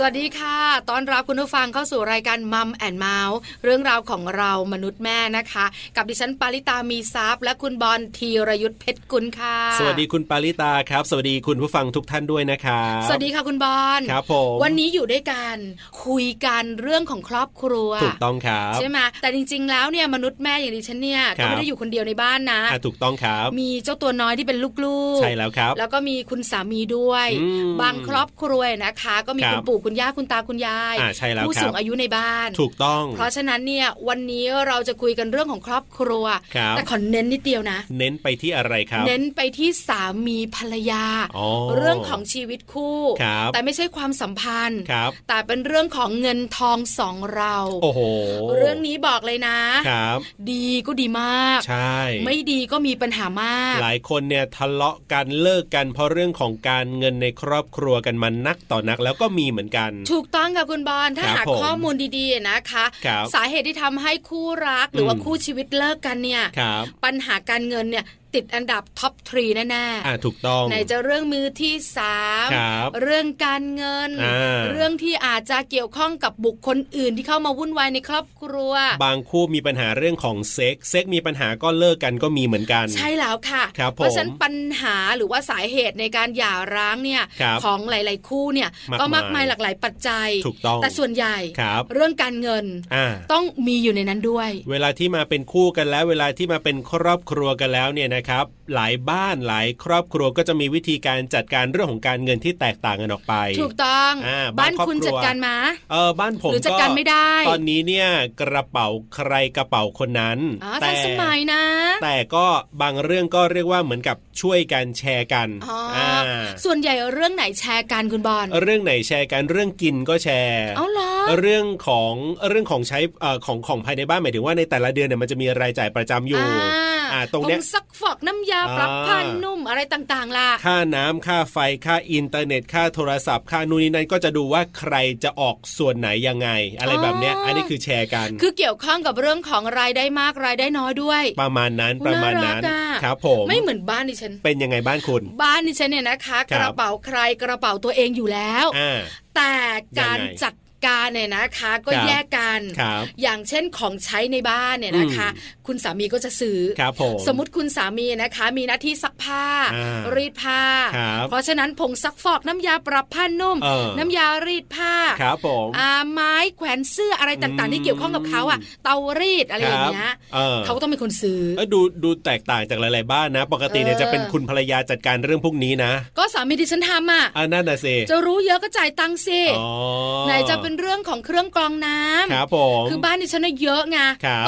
สวัสดีค่ะ ต้อนรับคุณผู้ฟังเข้าสู่รายการ Mom and Mouth เรื่องราวของเรามนุษย์แม่นะคะ กับดิฉันปาริตามีซัพ์และคุณบอลธีรยุทธเพชรกุลค่ะ สวัสดีคุณปาริตาครับ สวัสดีคุณผู้ฟังทุกท่านด้วยนะคะสวัสดีค่ะคุณบอลครับผมวันนี้อยู่ด้วยกันคุยกันเรื่องของครอบครัวถูกต้องครับใช่ไหมแต่จริง ๆ แล้วเนี่ยมนุษย์แม่อย่างดิฉันเนี่ยก็ไม่ได้อยู่คนเดียวในบ้านนะถูกต้องครับ มีเจ้าตัวน้อยที่เป็นลูกๆใช่แล้วครับ แล้วก็มีคุณสามีด้วย บางครอบครัวนะคะ ก็มีคุณปู่คุณย่าคุณตาคุณยายใช่แล้วผู้สูงอายุในบ้านถูกต้อง เพราะฉะนั้นเนี่ยวันนี้เราจะคุยกันเรื่องของครอบครัว แต่ขอเน้นนิดเดียวนะ เน้นไปที่อะไรครับ เน้นไปที่สามีภรรยา เรื่องของชีวิตคู่ แต่ไม่ใช่ความสัมพันธ์ แต่เป็นเรื่องของเงินทองสองเราโอ้โหเรื่องนี้บอกเลยนะครับดีก็ดีมาก ใช่ ไม่ดีก็มีปัญหามาก หลายคนเนี่ยทะเลาะกันเลิกกันเพราะเรื่องของการเงินในครอบครัวกันมานักต่อนักแล้วก็มีเหมือนกันถูกต้องค่ะคุณบอลถ้าหากข้อมูลดีๆนะคะ สาเหตุที่ทำให้คู่รักหรือว่าคู่ชีวิตเลิกกันเนี่ยปัญหาการเงินเนี่ย ติดอันดับท็อปทรีแน่ๆอ่าถูกต้องไหนจะเรื่องมือที่สามเรื่องการเงิน เรื่องที่อาจจะเกี่ยวข้องกับบุคคลอื่นที่เข้ามาวุ่นวายในครอบครัว บางคู่มีปัญหาเรื่องของเซ็กเซ็กมีปัญหาก็เลิกกันก็มีเหมือนกัน ใช่แล้วค่ะเพราะฉะนั้นปัญหาหรือว่าสาเหตุในการหย่าร้างเนี่ยของหลาย ๆ คู่เนี่ยก็มากมายหลากหลายปัจจัยถูกต้องแต่ส่วนใหญ่เรื่องการเงินต้องมีอยู่ในนั้นด้วย เวลาที่มาเป็นคู่กันแล้ว เวลาที่มาเป็นครอบครัวกันแล้วเนี่ยนะครับ หลายบ้านหลายครอบครัวก็จะมีวิธีการจัดการเรื่องของการเงินที่แตกต่างกันออกไป ถูกต้องอบ้านคุณจัดการมาเออบ้านผมหรือจัดการไม่ได้ ตอนนี้เนี่ยกระเป๋าใครกระเป๋าคนนั้นแต่สมัยนะ แต่ก็บางเรื่องก็เรียกว่าเหมือนกับช่วยกันแชร์กันอส่วนใหญ่เรื่องไหนแชร์กันคุณบอลเรื่องไหนแชร์กันเรื่องกินก็แชร์เอาเหรอเรื่องของเรื่องของใช้ของของภายในบ้านหมายถึงว่าในแต่ละเดือนเนี่ยมันจะมีรายจ่ายประจำอยู่อ่าตรงเนี้ยซักฟอกน้ำยาปรับผ้านุ่มอะไรต่างๆล่ะค่าน้ำค่าไฟค่าอินเทอร์เน็ตค่าโทรศัพท์ค่านู่นนี่นั่นก็จะดูว่าใครจะออกส่วนไหนยังไง อะไรแบบเนี้ยอันนี้คือแชร์กัน คือเกี่ยวข้องกับเรื่องของรายได้มากรายได้น้อยด้วย ประมาณนั้นประมาณนั้นครับผมไม่เหมือนบ้านดิฉัน เป็นยังไงบ้านคุณ บ้านดิฉันเนี่ยนะคะ กระเป๋าใครกระเป๋าตัวเองอยู่แล้วแต่การจัด การเนี่ยนะคะ ก็แยกกันอย่างเช่นของใช้ในบ้านเนี่ยนะคะ คุณสามีก็จะซื้อสมมติคุณสามีนะคะ มีหน้าที่ซักผ้า รีดผ้า เพราะฉะนั้นผงซักฟอกน้ำยาปรับผ้านุ่ม น้ำยารีดผ้าครับผมไม้แขวนเสื้ออะไรต่างๆ ที่เกี่ยวข้องกับเขาอะเตารีดอะไรอย่างเงี้ยเขาต้องเป็นคนซื้อดูดูแตกต่างจากหลาย ๆ บ้านนะ ปกติเนี่ยจะเป็นคุณภรรยาจัดการเรื่องพวกนี้นะ ก็สามีที่ฉันทำอะนั่นน่ะสิจะรู้เยอะก็จ่ายตังค์สิไหนจะเป็นเรื่องของเครื่องกรองน้ำครับผมคือบ้านดิฉันเยอะไง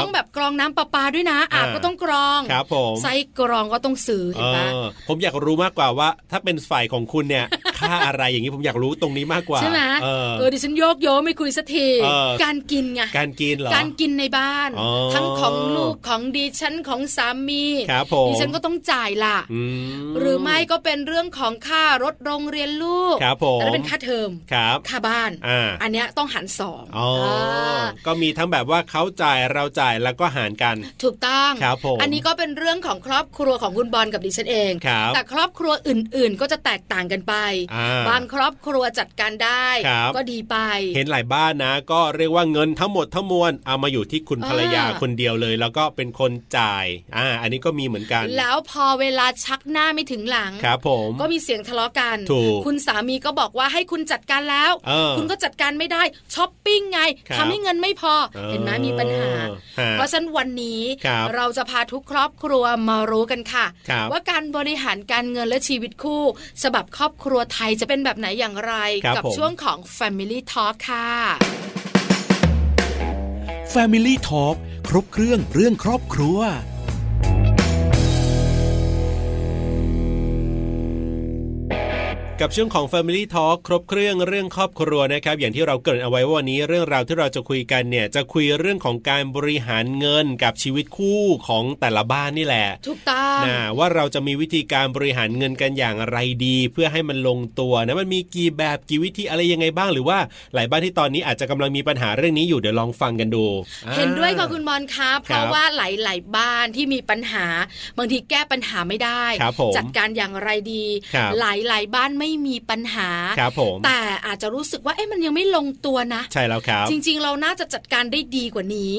ต้องแบบกรองน้ำประปาด้วยนะอาบก็ต้องกรองครับผมไส้กรองก็ต้องซื้อเห็นปะผมอยากรู้มากกว่าว่า ถ้าเป็นฝ่ายของคุณเนี่ยค่าอะไรอย่างนี้ผมอยากรู้ตรงนี้มากกว่าใช่ไหมเออดิฉันโยกโยไม่คุยสักทีการกินไงการกินเหรอการกินในบ้าน ทั้งของลูกของดิฉันของสามีครับผมดิฉันก็ต้องจ่ายล่ะหรือไม่ก็เป็นเรื่องของค่ารถโรงเรียนลูกครับผมแล้วเป็นค่าเทอมครับค่าบ้านอันเนี้ยต้องหันสองอ๋อก็มีทั้งแบบว่าเขาจ่ายเราจ่ายแล้วก็หารกัน ถูกต้องครับผมอันนี้ก็เป็นเรื่องของครอบครัวของคุณบอลกับดิฉันเองแต่ครอบครัวอื่น ๆ ก็จะแตกต่างกันไป บางครอบครัวจัดการได้ ก็ดีไป เห็นหลายบ้านนะ ก็เรียกว่าเงินทั้งหมดทั้งมวลเอามาอยู่ที่คุณภรรยาคนเดียวเลย แล้วก็เป็นคนจ่ายอ่าอันนี้ก็มีเหมือนกัน แล้วพอเวลาชักหน้าไม่ถึงหลังครับผมก็มีเสียงทะเลาะกัน คุณสามีก็บอกว่าให้คุณจัดการแล้ว คุณก็จัดการไม่ได้ช้อปปิ้งไงทำให้เงินไม่พอเห็นไหมมีปัญหา เพราะฉะนั้นวันนี้เราจะพาทุกครอบครัวมารู้กันค่ะ ว่าการบริหารการเงินและชีวิตคู่ฉบับครอบครัวไทยจะเป็นแบบไหนอย่างไร กับช่วงของ Family Talk ค่ะ Family Talk ครบเครื่องเรื่องครอบครัว กับช่วงของ Family Talk ครบเครื่องเรื่องครอบครัวนะครับ อย่างที่เราเกิดเอาไว้วันนี้เรื่องราวที่เราจะคุยกันเนี่ยจะคุยเรื่องของการบริหารเงินกับชีวิตคู่ของแต่ละบ้านนี่แหละถูกต้องนะว่าเราจะมีวิธีการบริหารเงินกันอย่างไรดี เพื่อให้มันลงตัวนะมันมีกี่แบบกี่วิธีอะไรยังไงบ้าง หรือว่าหลายบ้านที่ตอนนี้อาจจะกำลังมีปัญหาเรื่องนี้อยู่เดี๋ยวลองฟังกันดู เห็นด้วยกับคุณบอลครับเพราะว่าหลาย ๆ บ้านที่มีปัญหาบางทีแก้ปัญหาไม่ได้ จัดการอย่างไรดี หลาย ๆ บ้านไม่ไม่มีปัญหาครับผมแต่อาจจะรู้สึกว่าเอ๊ะมันยังไม่ลงตัวนะ ใช่แล้วครับ จริง ๆ เราน่าจะจัดการได้ดีกว่านี้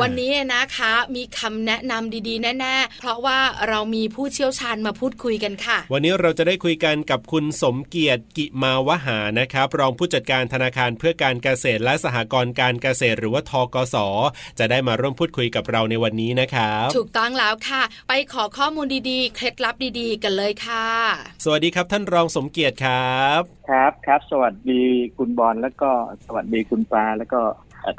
วันนี้นะคะ มีคำแนะนำดีๆ แน่ ๆ เพราะว่าเรามีผู้เชี่ยวชาญมาพูดคุยกันค่ะ วันนี้เราจะได้คุยกันกับคุณสมเกียรติกิมาวหานะครับ รองผู้จัดการธนาคารเพื่อการเกษตรและสหกรณ์การเกษตร หรือว่าทกส จะได้มาร่วมพูดคุยกับเราในวันนี้นะครับ ถูกต้องแล้วค่ะ ไปขอข้อมูลดีๆ เคล็ดลับดีๆ กันเลยค่ะ สวัสดีครับท่านรองสมเกียรติตครับ ครับครับ สวัสดีคุณบอลแล้วก็สวัสดีคุณปลาแล้วก็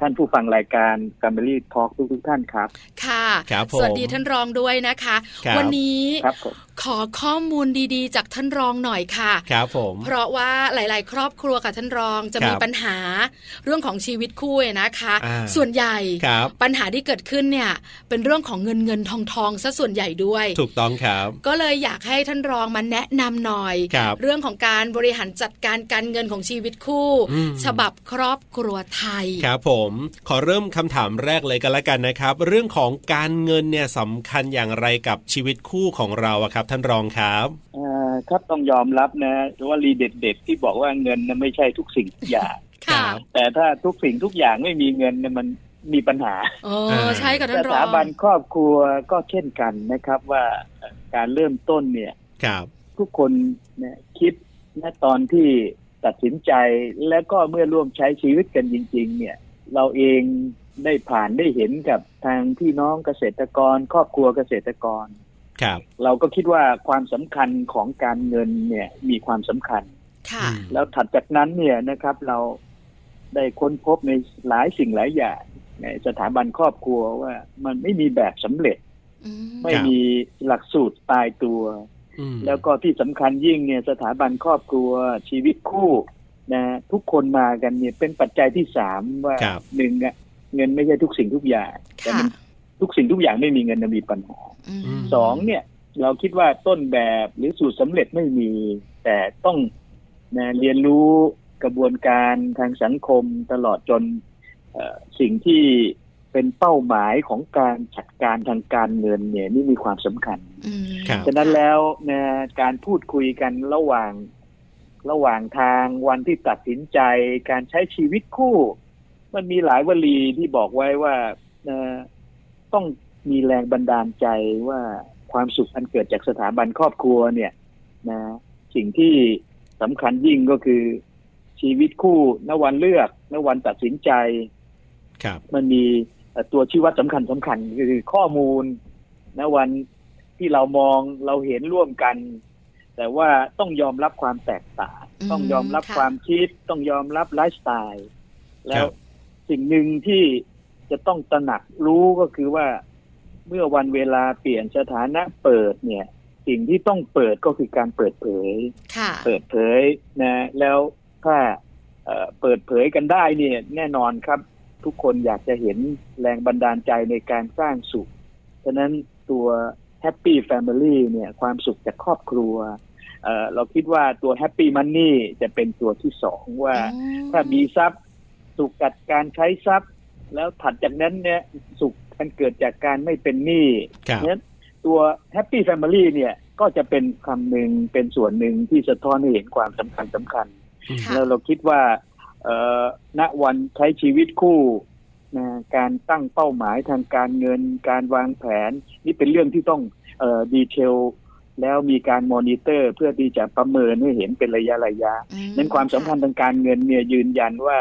ท่านผู้ฟังรายการ Family Talk ทุกทุกท่านครับ ค่ะครับสวัสดีท่านรองด้วยนะคะ วันนี้ครับขอข้อมูลดีๆ จากท่านรองหน่อยค่ะครับผมเพราะว่าหลายๆ ครอบครัวค่ะท่านรองจะมีปัญหาเรื่องของชีวิตคู่นะคะ ส่วนใหญ่ปัญหาที่เกิดขึ้นเนี่ยเป็นเรื่องของเงินเงินทองทองซะส่วนใหญ่ด้วย ถูกต้องครับ ก็เลยอยากให้ท่านรองมาแนะนำหน่อยรเรื่องของการบริหารจัดการการเงินของชีวิตคู่ ฉบับครอบครัวไทยครับผมขอเริ่มคำถามแรกเลยกันละกันนะครับ เรื่องของการเงินเนี่ยสำคัญอย่างไรกับชีวิตคู่ของเราครับท่านรองครับครับต้องยอมรับนะว่ารีเด็ดๆที่บอกว่าเงินนั้นไม่ใช่ทุกสิ่งทุกอย่างแต่ถ้าทุกสิ่งทุกอย่างไม่มีเงินเนี่ยมันมีปัญหาอ๋อใช่กับท่านรองสถาบันครอบครัวก็เช่นกันนะครับว่าการเริ่มต้นเนี่ยครับทุกคนเนี่ยคิดณตอนที่ตัดสินใจแล้วก็เมื่อร่วมใช้ชีวิตกันจริง ๆ เนี่ย เราเองได้ผ่านได้เห็นกับทางพี่น้องเกษตรกร ครอบครัวเกษตรกรครับ เราก็คิดว่าความสำคัญของการเงินเนี่ยมีความสำคัญค่ะแล้วถัดจากนั้นเนี่ยนะครับเราได้ค้นพบในหลายสิ่งหลายอย่างในสถาบันครอบครัวว่ามันไม่มีแบบสำเร็จ ไม่มีหลักสูตรตายตัว แล้วก็ที่สำคัญยิ่งเนี่ยสถาบันครอบครัวชีวิตคู่นะทุกคนมากันเนี่ยเป็นปัจจัยที่สามว่าหนึ่งอะเงินไม่ใช่ทุกสิ่งทุกอย่างแต่มัน ทุกสิ่งทุกอย่างไม่มีเงินมีปัญหาสองเนี่ย เราคิดว่าต้นแบบหรือสูตรสำเร็จไม่มี แต่ต้องนะเรียนรู้กระบวนการทางสังคมตลอดจนสิ่งที่เป็นเป้าหมายของการจัดการทางการเงินเนี่ยนี่มีความสำคัญฉะนั้นแล้วนะการพูดคุยกันระหว่าง ระหว่างทางวันที่ตัดสินใจ การใช้ชีวิตคู่ มันมีหลายวลีที่บอกไว้ว่า ต้องมีแรงบันดาลใจว่าความสุขอันเกิดจากสถาบันครอบครัวเนี่ยนะสิ่งที่สำคัญยิ่งก็คือ ชีวิตคู่นวันเลือกนวันตัดสินใจครับมันมีตัวชี้วัดสำคัญสำคัญคือข้อมูลนวันที่เรามองเราเห็นร่วมกัน แต่ว่าต้องยอมรับความแตกต่าง ต้องยอมรับความคิด ต้องยอมรับไลฟ์สไตล์ แล้วสิ่งหนึ่งที่ จะต้องตระหนักรู้ก็คือว่าเมื่อวันเวลาเปลี่ยนสถานะเปิดเนี่ย สิ่งที่ต้องเปิดก็คือการเปิดเผยเปิดเผยนะแล้วถ้าเปิดเผยกันได้เนี่ยแน่นอนครับ ทุกคนอยากจะเห็นแรงบันดาลใจในการสร้างสุข ฉะนั้นตัว happy family เนี่ยความสุขจากครอบครัวเราคิดว่าตัว happy money จะเป็นตัวที่สองว่า ถ้ามีทรัพย์สุขกับการใช้ทรัพย์ แล้วถัดจากนั้นเนี่ยสุขมันเกิดจากการไม่เป็นหนี้เนี่ยตัว happy family เนี่ยก็จะเป็นคำหนึ่งเป็นส่วนหนึ่งที่สะท้อนให้เห็นความสำคัญสำคัญ แล้วเราคิดว่าเอ่อณวันใช้ชีวิตคู่นะการตั้งเป้าหมายทางการเงินการวางแผน นี่เป็นเรื่องที่ต้องเอ่อ detail แล้วมีการมอนิเตอร์ เพื่อที่จะประเมินให้เห็นเป็นระยะระยะนั้นความสำคัญทางการเงินเนี่ยยืนยันว่า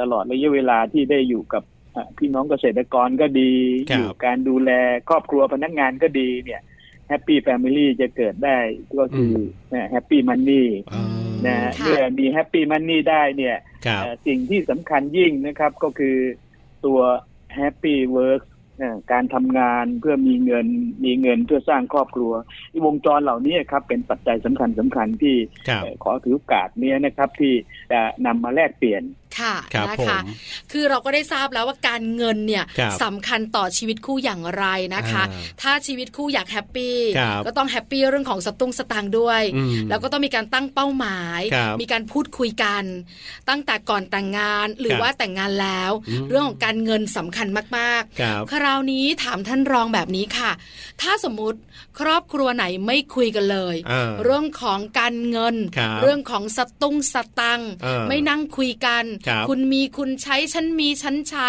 ตลอดระยะเวลาที่ได้อยู่กับ พี่น้องเกษตรกรก็ดี อยู่การดูแลครอบครัวพนักงานก็ดีเนี่ย happy family จะเกิดได้ก็คือ happy money นะเมื่อมี happy money ได้เนี่ยสิ่งที่สำคัญยิ่งนะครับก็คือตัว happy work การทำงานเพื่อมีเงินมีเงินเพื่อสร้างครอบครัววงจรเหล่านี้ครับเป็นปัจจัยสำคัญสำคัญที่ขอถือโอกาสนี้นะครับ ที่จะนำมาแลกเปลี่ยน ค่ะนะคะคือเราก็ได้ทราบแล้วว่าการเงินเนี่ยสำคัญต่อชีวิตคู่อย่างไรนะคะ ถ้าชีวิตคู่อยาก happy ก็ต้อง happy เรื่องของสตุ้งสตางค์ด้วย แล้วก็ต้องมีการตั้งเป้าหมาย มีการพูดคุยกัน ตั้งแต่ก่อนแต่งงานหรือว่าแต่งงานแล้ว เรื่องของการเงินสำคัญมากๆ คราวนี้ถามท่านรองแบบนี้ค่ะ ถ้าสมมุติครอบครัวไหนไม่คุยกันเลย เรื่องของการเงิน เรื่องของสตุ้งสตังค์ไม่นั่งคุยกันคุณมีคุณใช้ฉันมีฉันใช้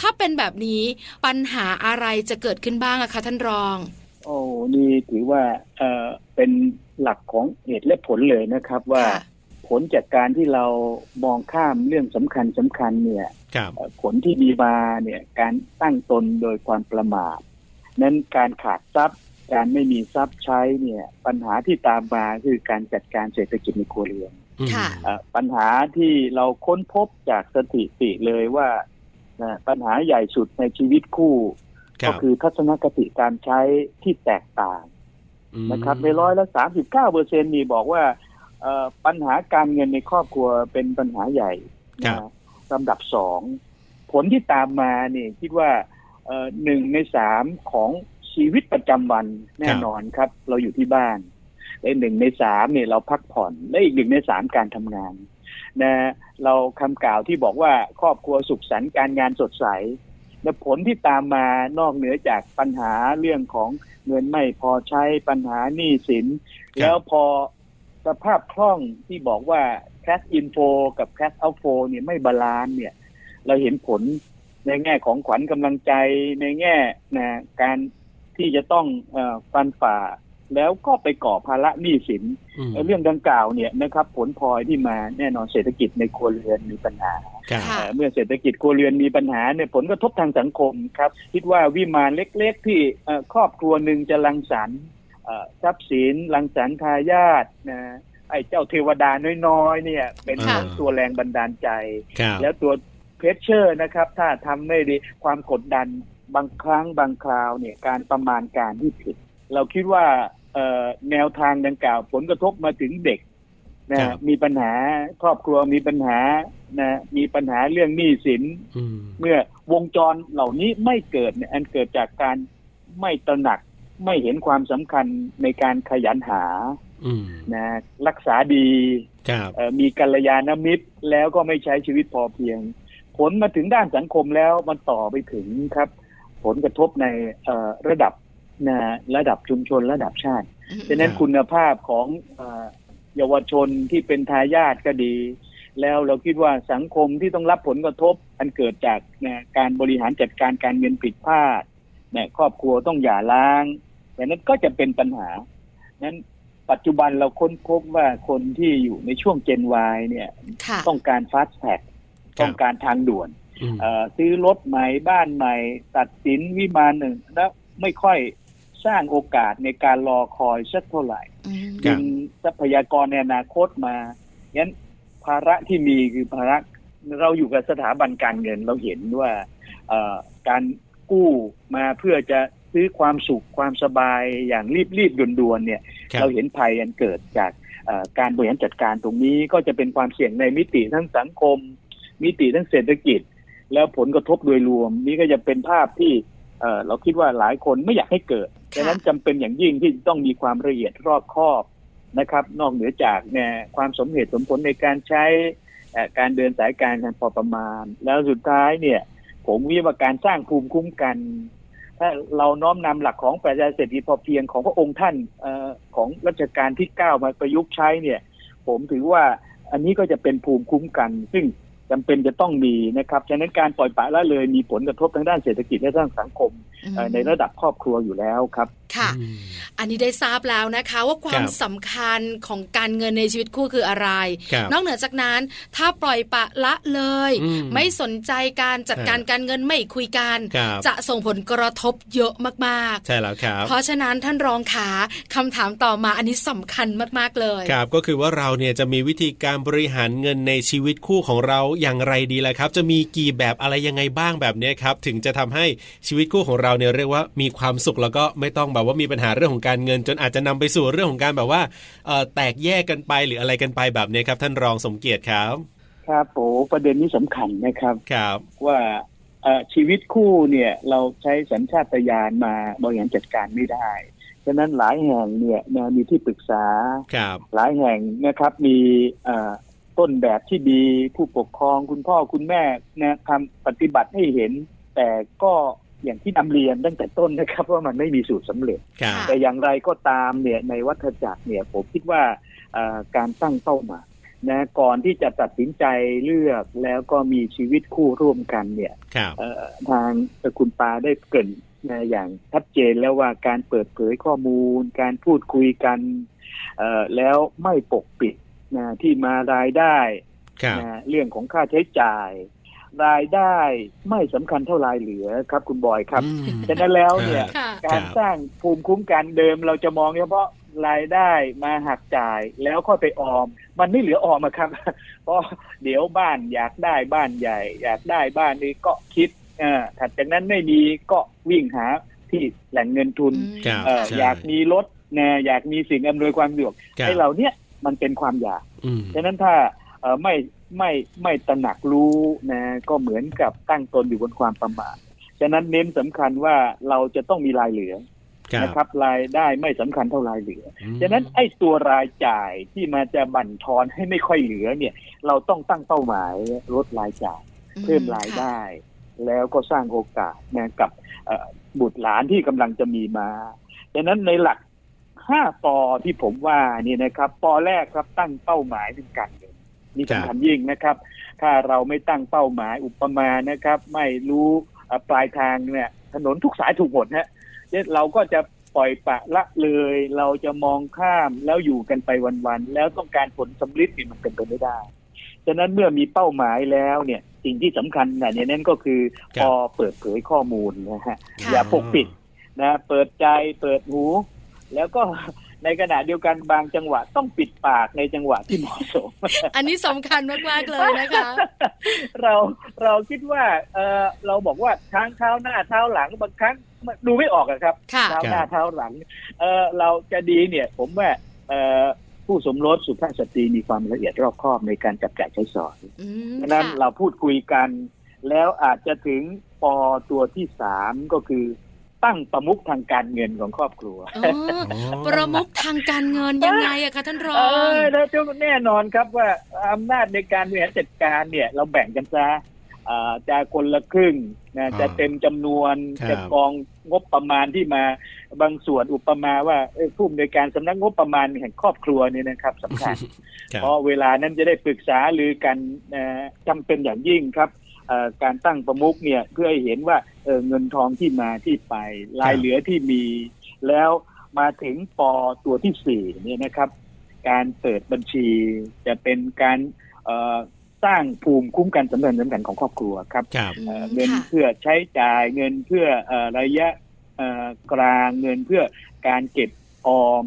ถ้าเป็นแบบนี้ปัญหาอะไรจะเกิดขึ้นบ้างอะคะท่านรอง โอ้นี่ถือว่าเออเป็นหลักของเหตุและผลเลยนะครับว่าผลจากการที่เรามองข้ามเรื่องสำคัญสำคัญเนี่ยผลที่มีมาเนี่ยการตั้งตนโดยความประมาทนั้นการขาดทรัพย์การไม่มีทรัพย์ใช้เนี่ยปัญหาที่ตามมาคือการจัดการเศรษฐกิจในครัวเรือน ปัญหาที่เราค้นพบจากสถิติเลยว่าปัญหาใหญ่สุดในชีวิตคู่ ก็คือทัศนคติการใช้ที่แตกต่างนะครับในร้อยละสามสิบเก้าเปอร์เซ็นนี่บอกว่าปัญหาการเงินในครอบครัวเป็นปัญหาใหญ่ลำดับสองผลที่ตามมาเนี่ยคิดว่าหนึ่งในสามของชีวิตประจำวันแน่นอนครับ เราอยู่ที่บ้าน และหนึ่งในสามเนี่ยเราพักผ่อน และอีกหนึ่งในสามการทำงานนะเราคำกล่าวที่บอกว่าครอบครัวสุขสันต์การงานสดใสและผลที่ตามมานอกเหนือจากปัญหาเรื่องของเงินไม่พอใช้ปัญหาหนี้สิน แล้วพอสภาพคล่องที่บอกว่า cash inflow กับ cash outflow เนี่ยไม่ balance เนี่ย เราเห็นผลในแง่ของขวัญกำลังใจในแง่นะการที่จะต้องฟันฝ่า แล้วก็ไปก่อภาระหนี้สินเรื่องดังกล่าวเนี่ยนะครับผลพลอยที่มาแน่นอนเศรษฐกิจในครัวเรือนมีปัญหา เมื่อเศรษฐกิจครัวเรือนมีปัญหาเนี่ยผลกระทบทางสังคมครับ คิดว่าวิมานเล็กๆ ที่ครอบครัวหนึ่งจะลังสรรทรัพย์สินลังสรรทายาทนะไอ้เจ้าเทวดาน้อยๆเนี่ย เป็นตัวแรงบันดาลใจ แล้วตัวเพชเชอร์นะครับ ถ้าทำไม่ดีความกดดันบางครั้งบางคราวเนี่ยการประมาณการที่ผิด เราคิดว่า แนวทางดังกล่าว ผลกระทบมาถึงเด็กนะมีปัญหาครอบครัวมีปัญหานะมีปัญหาเรื่องหนี้สินเมื่อวงจรเหล่านี้ไม่เกิดเนี่ยอันเกิดจากการไม่ตระหนักไม่เห็นความสำคัญในการขยันหานะรักษาดีมีกัลยาณมิตรแล้วก็ไม่ใช้ชีวิตพอเพียง ผลมาถึงด้านสังคมแล้วมันต่อไปถึงครับ ผลกระทบในระดับ นะระดับชุมชนระดับชาติฉะนั้นคุณภาพของเยาวชนที่เป็นทายาทก็ดี แล้วเราคิดว่าสังคมที่ต้องรับผลกระทบ อันเกิดจากนะการบริหารจัดการการเงินผิดพลาดนะครอบครัวต้องหย่าร้างแต่นั้นก็จะเป็นปัญหานั้นปัจจุบันเราค้นพบว่าคนที่อยู่ในช่วงเจนวายเนี่ยต้องการฟาสต์แท็กต้องการทางด่วนซื้อรถใหม่บ้านใหม่ ตัดสินวิมานหนึ่งแล้วไม่ค่อย สร้างโอกาสในการรอคอยสักเท่าไหร่ดึงทรัพยากรในอนาคตมางั้นภาระที่มีคือภาระเราอยู่กับสถาบันการเงินเราเห็นว่าการกู้มาเพื่อจะซื้อความสุขความสบายอย่างรีบๆด่วนๆเนี่ย เราเห็นภัยอันเกิดจากการบริหารจัดการตรงนี้ก็จะเป็นความเสี่ยงในมิติทั้งสังคม มิติทั้งเศรษฐกิจ แล้วผลกระทบโดยรวม นี้ก็จะเป็นภาพที่เราคิดว่าหลายคนไม่อยากให้เกิด ดังนั้นจำเป็นอย่างยิ่งที่ต้องมีความละเอียดรอบคอบนะครับ นอกเหนือจากเนี่ยความสมเหตุสมผลในการใช้การเดินสายการกันพอประมาณ แล้วสุดท้ายเนี่ย ผมวิว่าการสร้างภูมิคุ้มกัน ถ้าเราน้อมนำหลักของประชาเศรษฐกิจพอเพียงของพระองค์ท่านอของรัชกาลที่เก้ามาประยุกต์ใช้เนี่ย ผมถือว่าอันนี้ก็จะเป็นภูมิคุ้มกัน ซึ่ง จำเป็นจะต้องมีนะครับฉะนั้นการปล่อยปละละเลยมีผลกระทบทางด้านเศรษฐกิจและทางสังคมในระดับครอบครัวอยู่แล้วครับ ค่ะ อันนี้ได้ทราบแล้วนะคะว่าความสำคัญของการเงินในชีวิตคู่คืออะไร นอกเหนือจากนั้นถ้าปล่อยปะละเลย ไม่สนใจการจัดการการเงินไม่คุยกัน จะส่งผลกระทบเยอะมากๆ ใช่แล้วครับ เพราะฉะนั้นท่านรองขาคำถามต่อมาอันนี้สำคัญมากๆเลยครับก็คือว่าเราเนี่ยจะมีวิธีการบริหารเงินในชีวิตคู่ของเราอย่างไรดีล่ะครับ จะมีกี่แบบอะไรยังไงบ้างแบบนี้ครับ ถึงจะทำให้ชีวิตคู่ของเราเนี่ยเรียกว่ามีความสุขแล้วก็ไม่ต้องแบบว่ามีปัญหาเรื่องของการเงิน จนอาจจะนำไปสู่เรื่องของการแบบว่าแตกแยกกันไปหรืออะไรกันไปแบบนี้ครับท่านรองสมเกียรติครับ ครับโอ้ประเด็นนี้สำคัญนะครับครับว่าชีวิตคู่เนี่ยเราใช้สัญชาตญาณมาบริหารจัดการไม่ได้ฉะนั้นหลายแห่งเนี่ยมีที่ปรึกษาหลายแห่งนะครับมีต้นแบบที่ดีผู้ปกครองคุณพ่อคุณแม่นะทำปฏิบัติให้เห็น แต่ก็ อย่างที่นำเรียนตั้งแต่ต้นนะครับว่ามันไม่มีสูตรสำเร็จ แต่อย่างไรก็ตามเนี่ยในวัฏจักรเนี่ยผมคิดว่าการตั้งเป้าหมายนะก่อนที่จะตัดสินใจเลือกแล้วก็มีชีวิตคู่ร่วมกันเนี่ยทางคุณปาได้เกินนะอย่างชัดเจนแล้วว่าการเปิดเผยข้อมูล การพูดคุยกันแล้วไม่ปกปิดนะที่มารายได้นะเรื่องของค่าใช้จ่าย รายได้ไม่สำคัญเท่ารายเหลือครับคุณบอยครับฉะนั้นแล้วเนี่ยการสร้างภูมิคุ้มกันเดิมเราจะมองเฉพาะรายได้มาหักจ่ายแล้วก็ไปออม มันไม่เหลือออมครับ เพราะเดี๋ยวบ้านอยากได้บ้านใหญ่ อยากได้บ้านนี้ก็คิดอ่าถัดจากนั้นไม่มีก็วิ่งหาที่แหล่งเงินทุนอยากมีรถนะอยากมีสิ่งอำนวยความสะดวกให้เราเนี้ยมันเป็นความอยากฉะนั้นถ้าไม่ ไม่ไม่ตระหนักรู้นะก็เหมือนกับตั้งตนอยู่บนความประมาทฉะนั้นเน้นสำคัญว่าเราจะต้องมีรายเหลือนะครับรายได้ไม่สำคัญเท่ารายเหลือฉะนั้นไอ้ตัวรายจ่ายที่มาจะบั่นทอนให้ไม่ค่อยเหลือเนี่ย เราต้องตั้งเป้าหมายลดรายจ่ายเพิ่มรายได้ แล้วก็สร้างโอกาสนะกับบุตรหลานที่กำลังจะมีมาฉะนั้นในหลักห้าปอที่ผมว่านี่นะครับ ปอแรกครับตั้งเป้าหมายเป็นการเงิน นี่สำคัญยิ่งนะครับ ถ้าเราไม่ตั้งเป้าหมายอุปมานะครับ ไม่รู้ปลายทางเนี่ยถนนทุกสายถูกหมดฮะเราก็จะปล่อยปะละเลย เราจะมองข้ามแล้วอยู่กันไปวันๆแล้วต้องการผลสำลิดนี่มันเป็นไปไม่ได้ฉะนั้นเมื่อมีเป้าหมายแล้วเนี่ยสิ่งที่สำคัญเนี่ยนั่นก็คือพอเปิดเผยข้อมูลนะฮะอย่าปกปิดนะเปิดใจเปิดหู แล้วก็ ในขณะเดียวกันบางจังหวะต้องปิดปากในจังหวะที่เหมาะสม อันนี้สำคัญมากๆเลยนะคะ เราเราคิดว่าเออเราบอกว่าท้างเท้าหน้าเท้าหลังบางครั้งดูไม่ออกครับเท้าหน้าเท้าหลังเออเราจะดีเนี่ย ผมว่าเออผู้สมรสสุภาพสตรีมีความละเอียดรอบคอบในการจับจ่ายใช้สอยดังนั้นเราพูดคุยกัน แล้วอาจจะถึงปอตัวที่สามก็คือ ตั้งประมุขทางการเงินของครอบครัวประมุขทางการเงินยังไงอะคะท่านรองเออแล้วแน่นอนครับว่าอำนาจในการบริหารจัดการเนี่ย เราแบ่งกันซะจะคนละครึ่งนะจะเต็มจำนวนจะกองงบประมาณที่มาบางส่วนอุปมาว่าผู้อำนวยการสำนักงบประมาณแห่งครอบครัวเนี่ยนะครับสำคัญ เพราะเวลานั้นจะได้ปรึกษาหรือกันจำเป็นอย่างยิ่งครับ การตั้งประมุขเนี่ยเพื่อให้เห็นว่าเงินทองที่มาที่ไปรายเหลือที่มี แล้วมาถึงปอตัวที่สี่เนี่ยนะครับ การเปิดบัญชีจะเป็นการสร้างภูมิคุ้มกันสำคัญสำคัญของครอบครัวครับเงินเพื่อใช้จ่ายเงินเพื่อระยะกลางเงินเพื่อการเก็บออม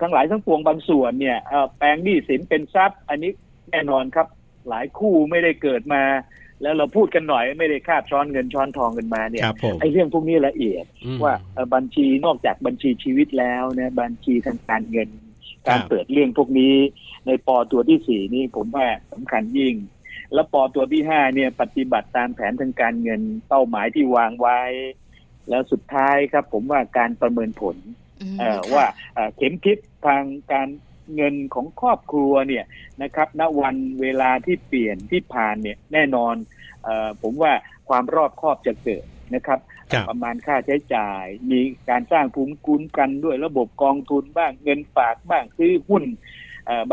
ทั้งหลายทั้งปวงบางส่วนเนี่ยแปลงหนี้สินเป็นทรัพย์ อันนี้แน่นอนครับ หลายคู่ไม่ได้เกิดมา แล้วเราพูดกันหน่อยไม่ได้คาดช้อนเงินช้อนทองกันมาเนี่ยไอ้เรื่องพวกนี้ละเอียด ว่าบัญชีนอกจากบัญชีชีวิตแล้วเนี่ยบัญชีทางการเงิน การเปิดเรื่องพวกนี้ ในปอตัวที่สี่นี่ผมว่าสำคัญยิ่ง แล้วปอตัวที่ห้าเนี่ยปฏิบัติตามแผนทางการเงินเป้าหมายที่วางไว้ แล้วสุดท้ายครับ ผมว่าการประเมินผลว่าเข็มทิศทางการ เงินของครอบครัวเนี่ยนะครับณวันเวลาที่เปลี่ยนที่ผ่านเนี่ยแน่นอนอผมว่าความรอบครอบจะเกิดนะครับ ประมาณค่าใช้จ่าย มีการสร้างภูมิคุ้มกันด้วยระบบกองทุนบ้างเงินฝากบ้างซื้อหุ้น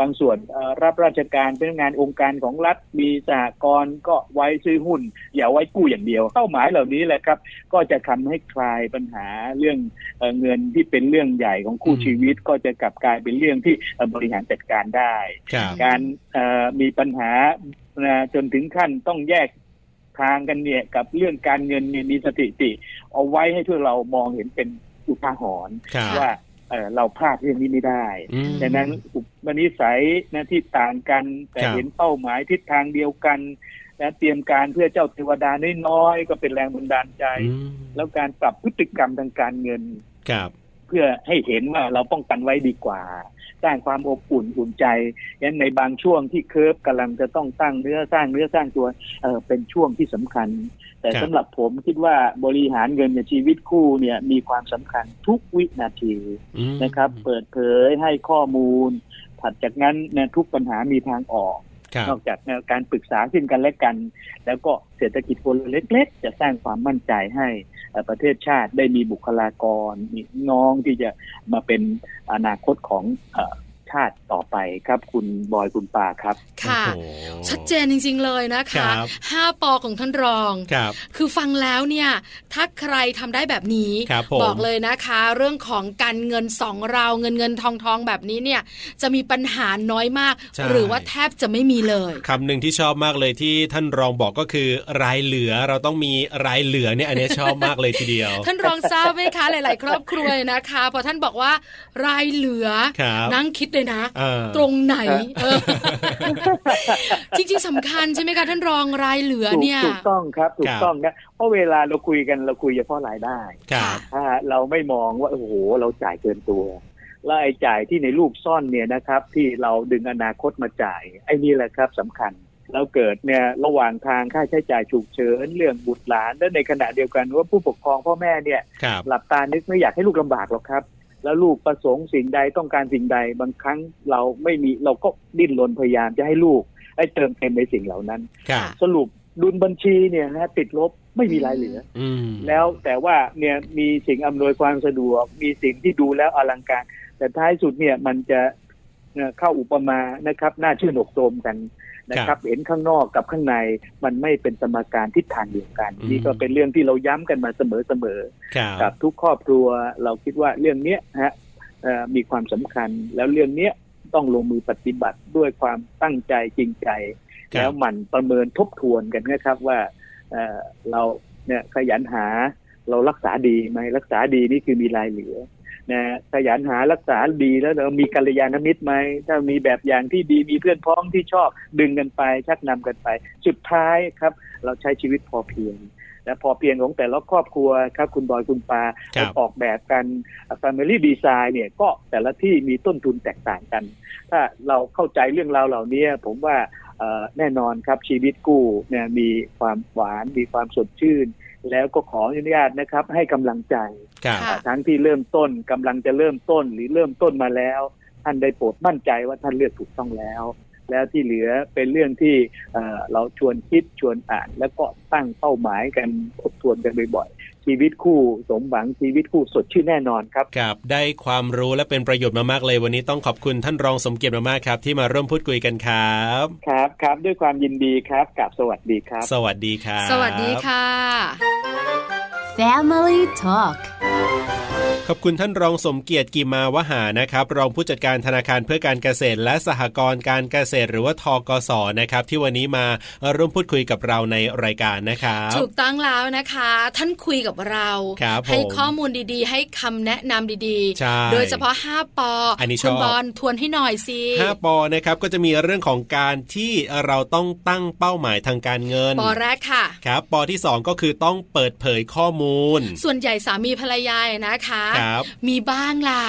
บางส่วนรับราชการเป็นงานองค์การของรัฐมีสหกรณ์ก็ไว้ซื้อหุ้น อย่าไว้กู้อย่างเดียวเป้าหมายเหล่านี้แหละครับ ก็จะทำให้คลายปัญหาเรื่องเงินที่เป็นเรื่องใหญ่ของคู่ชีวิต ก็จะกลับกลายเป็นเรื่องที่บริหารจัดการได้ การมีปัญหาจนถึงขั้นต้องแยกทางกันเนี่ยกับเรื่องการเงินเนี่ยมีสถิติ เอาไว้ให้ทุกเรามองเห็นเป็นอุทาหรณ์ว่า เราพลาดเรื่องนี้ไม่ได้ดังนั้นอุปนิสัยนะที่ต่างกัน แต่เห็นเป้าหมายทิศทางเดียวกันและเตรียมการเพื่อเจ้าเทวดาน้อยๆก็เป็นแรงบันดาลใจ แล้วการปรับพฤติกรรมทางการเงินเพื่อให้เห็นว่าเราป้องกันไว้ดีกว่า สร้างความอบอุ่นอุ่นใจยันในบางช่วงที่เคิร์ฟกำลังจะต้องตั้งเนื้อสร้างเนื้อสร้างตัวเออเป็นช่วงที่สำคัญ แต่สำหรับผมคิดว่าบริหารเงินในชีวิตคู่เนี่ยมีความสำคัญทุกวินาทีนะครับ เปิดเผยให้ข้อมูล ถัดจากนั้นนทุกปัญหามีทางออก นอกจากการปรึกษาซึ่งกันและกัน แล้วก็เศรษฐกิจคนเล็ก ๆ จะสร้างความมั่นใจให้ประเทศชาติได้มีบุคลากรมีน้องที่จะมาเป็นอนาคตของ ชาติต่อไปครับ คุณบอยคุณปาครับ ค่ะ ชัดเจนจริง ๆ เลยนะคะห้าปอของท่านรองครับคือฟังแล้วเนี่ย ถ้าใครทำได้แบบนี้บอกเลยนะคะ เรื่องของการเงินสองเราเงินเงินทองทองแบบนี้เนี่ย จะมีปัญหาน้อยมาก หรือว่าแทบจะไม่มีเลยคำหนึ่งที่ชอบมากเลยที่ท่านรองบอกก็คือรายเหลือเราต้องมีรายเหลือเนี่ยอันนี้ชอบมากเลยทีเดียว ท่านรองทราบไหมคะหลาย ๆ ครอบครัวนะคะ พอท่านบอกว่ารายเหลือนั่งคิดเลยนะ ตรงไหนจริงๆสำคัญใช่ไหมคะท่านรองรายเหลือเนี่ยถูกต้องครับถูกต้องนะเพราะเวลาเราคุยกันเราคุยเฉพาะรายได้ถ้าเราไม่มองว่าโอ้โหเราจ่ายเกินตัวแล้วไอ้จ่ายที่ในรูปซ่อนเนี่ยนะครับ ที่เราดึงอนาคตมาจ่าย ไอ้นี่แหละครับสำคัญแล้วเกิดเนี่ยระหว่างทางค่าใช้จ่ายฉุกเฉินเรื่องบุตรหลานและในขณะเดียวกันว่าผู้ปกครองพ่อแม่เนี่ยหลับตานึกไม่อยากให้ลูกลำบากหรอกครับ แล้วลูกประสงค์สิ่งใดต้องการสิ่งใด บางครั้งเราไม่มีเราก็ดิ้นรนพยายามจะให้ลูกให้เติมเต็มในสิ่งเหล่านั้น สรุปดุลบัญชีเนี่ยนะติดลบไม่มีรายเหลือแล้วแต่ว่าเนี่ยมีสิ่งอำนวยความสะดวก มีสิ่งที่ดูแล้วอลังการ แต่ท้ายสุดเนี่ยมันจะเข้าอุปมานะครับ น่าชื่นอกโทมกัน นะครับ เห็นข้างนอกกับข้างในมันไม่เป็นสมการทิศทางเดียวกัน นี่ก็เป็นเรื่องที่เราย้ำกันมาเสมอๆกับทุกครอบครัวเราคิดว่าเรื่องเนี้ยฮะมีความสำคัญแล้วเรื่องเนี้ยต้องลงมือปฏิบัติด้วยความตั้งใจจริงใจ แล้วหมั่นประเมินทบทวนกันนะครับว่าเราเนี่ยขยันหาเรารักษาดีไหมรักษาดีนี่คือมีรายเหลือ นะขยันหารักษาดีแล้วเรามีกัลยาณมิตรไหมถ้ามีแบบอย่างที่ดีมีเพื่อนพ้องที่ชอบดึงกันไป ชักนำกันไป สุดท้ายครับ เราใช้ชีวิตพอเพียงและพอเพียงของแต่ละครอบครัวครับคุณบอยคุณปาออกแบบกัน Family Design เนี่ยก็แต่ละที่มีต้นทุนแตกต่างกัน ถ้าเราเข้าใจเรื่องราวเหล่านี้ผมว่าแน่นอนครับชีวิตกู้เนี่ยมีความหวานมีความสดชื่น แล้วก็ขออนุญาตนะครับ ให้กำลังใจทั้งที่เริ่มต้นกำลังจะเริ่มต้นหรือเริ่มต้นมาแล้ว ท่านได้โปรดมั่นใจว่าท่านเลือกถูกต้องแล้ว แล้วที่เหลือเป็นเรื่องที่เราชวนคิดชวนอ่าน แล้วก็ตั้งเป้าหมายกันทบทวนกันบ่อยๆ ชีวิตคู่สมหวังชีวิตคู่สดชื่นแน่นอนครับครับ ได้ความรู้และเป็นประโยชน์มากๆเลย วันนี้ต้องขอบคุณท่านรองสมเกียรติมากๆครับ ที่มาร่วมพูดคุยกันครับครับครับด้วยความยินดีครับกับสวัสดีครับ สวัสดีครับ สวัสดีค่ะ Family Talk ขอบคุณท่านรองสมเกียรติกีมาวหานะครับ รองผู้จัดการธนาคารเพื่อการเกษตร และสหกรณ์การเกษตรหรือว่าทกสนะครับ ที่วันนี้มาร่วมพูดคุยกับเราในรายการนะครับถูกต้องแล้วนะคะ ท่านคุยกับเราให้ข้อมูลดีๆ ให้คำแนะนำดีๆ โดยเฉพาะ 5 ปออันนี้คุณบอลทวนให้หน่อยสิ5ปอนะครับก็จะมีเรื่องของการที่เราต้องตั้งเป้าหมายทางการเงินปอแรกค่ะครับปอที่ 2 ก็คือต้องเปิดเผยข้อมูล ส่วนใหญ่สามีภรรยานะคะครับมีบ้างล่ะ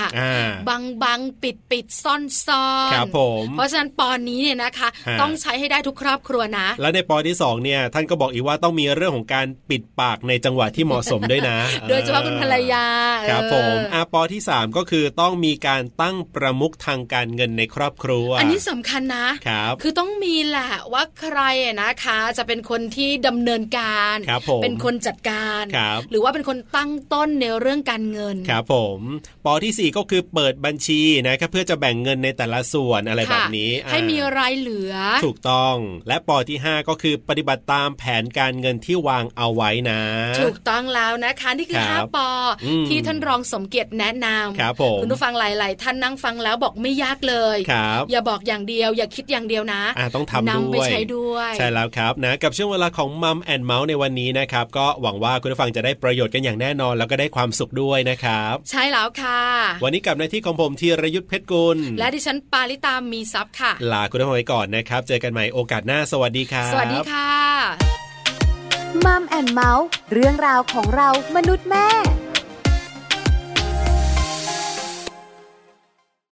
บางบางปิดปิดซ่อนซ่อนครับผมเพราะฉะนั้นปอนนี้เนี่ยนะคะ ต้องใช้ให้ได้ทุกครอบครัวนะ และในปอที่2เนี่ยท่านก็บอกอีกว่าต้องมีเรื่องของการปิดปากในจังหวะที่เหมาะสมด้วยนะ โดยเฉพาะคุณภรรยาครับผมอาปอที่ 3 ก็คือต้องมีการตั้งประมุขทางการเงินในครอบครัว อันนี้สำคัญนะครับคือต้องมีแหละว่าใครนะคะ จะเป็นคนที่ดำเนินการครับเป็นคนจัดการรหรือว่าเป็นคนตั้งต้นในเรื่องการเงินคครับผมปอที่ 4 ก็คือเปิดบัญชีนะครับเพื่อจะแบ่งเงินในแต่ละส่วนอะไรแบบนี้ ให้มีรายเหลือ ถูกต้อง และปอที่ 5 ก็คือปฏิบัติตามแผนการเงินที่วางเอาไว้นะ ถูกต้องแล้วนะคะนี่คือห้าปอที่ท่านรองสมเกียรติแนะนำครับผมคุณผู้ฟังหลาย ๆ ท่านนั่งฟังแล้วบอกไม่ยากเลยครับอย่าบอกอย่างเดียว อย่าคิดอย่างเดียวนะต้องทำด้วยไปใช้ด้วยใช่แล้วครับนะกับช่วงเวลาของ Mom and Mouth ในวันนี้นะครับก็หวังว่าคุณผู้ฟังจะได้ประโยชน์กันอย่างแน่นอน แล้วก็ได้ความสุขด้วยนะครับใช่แล้วค่ะ วันนี้กับหน้าที่ของผมธีรยุทธเพชรกุล และดิฉันปาริตามีซัพ์ค่ะ ลาคุณผู้ฟังไปก่อนนะครับ เจอกันใหม่โอกาสหน้าสวัสดีครับ สวัสดีค่ะ่ะมัมแอนเมาส์เรื่องราวของเรามนุษย์แม่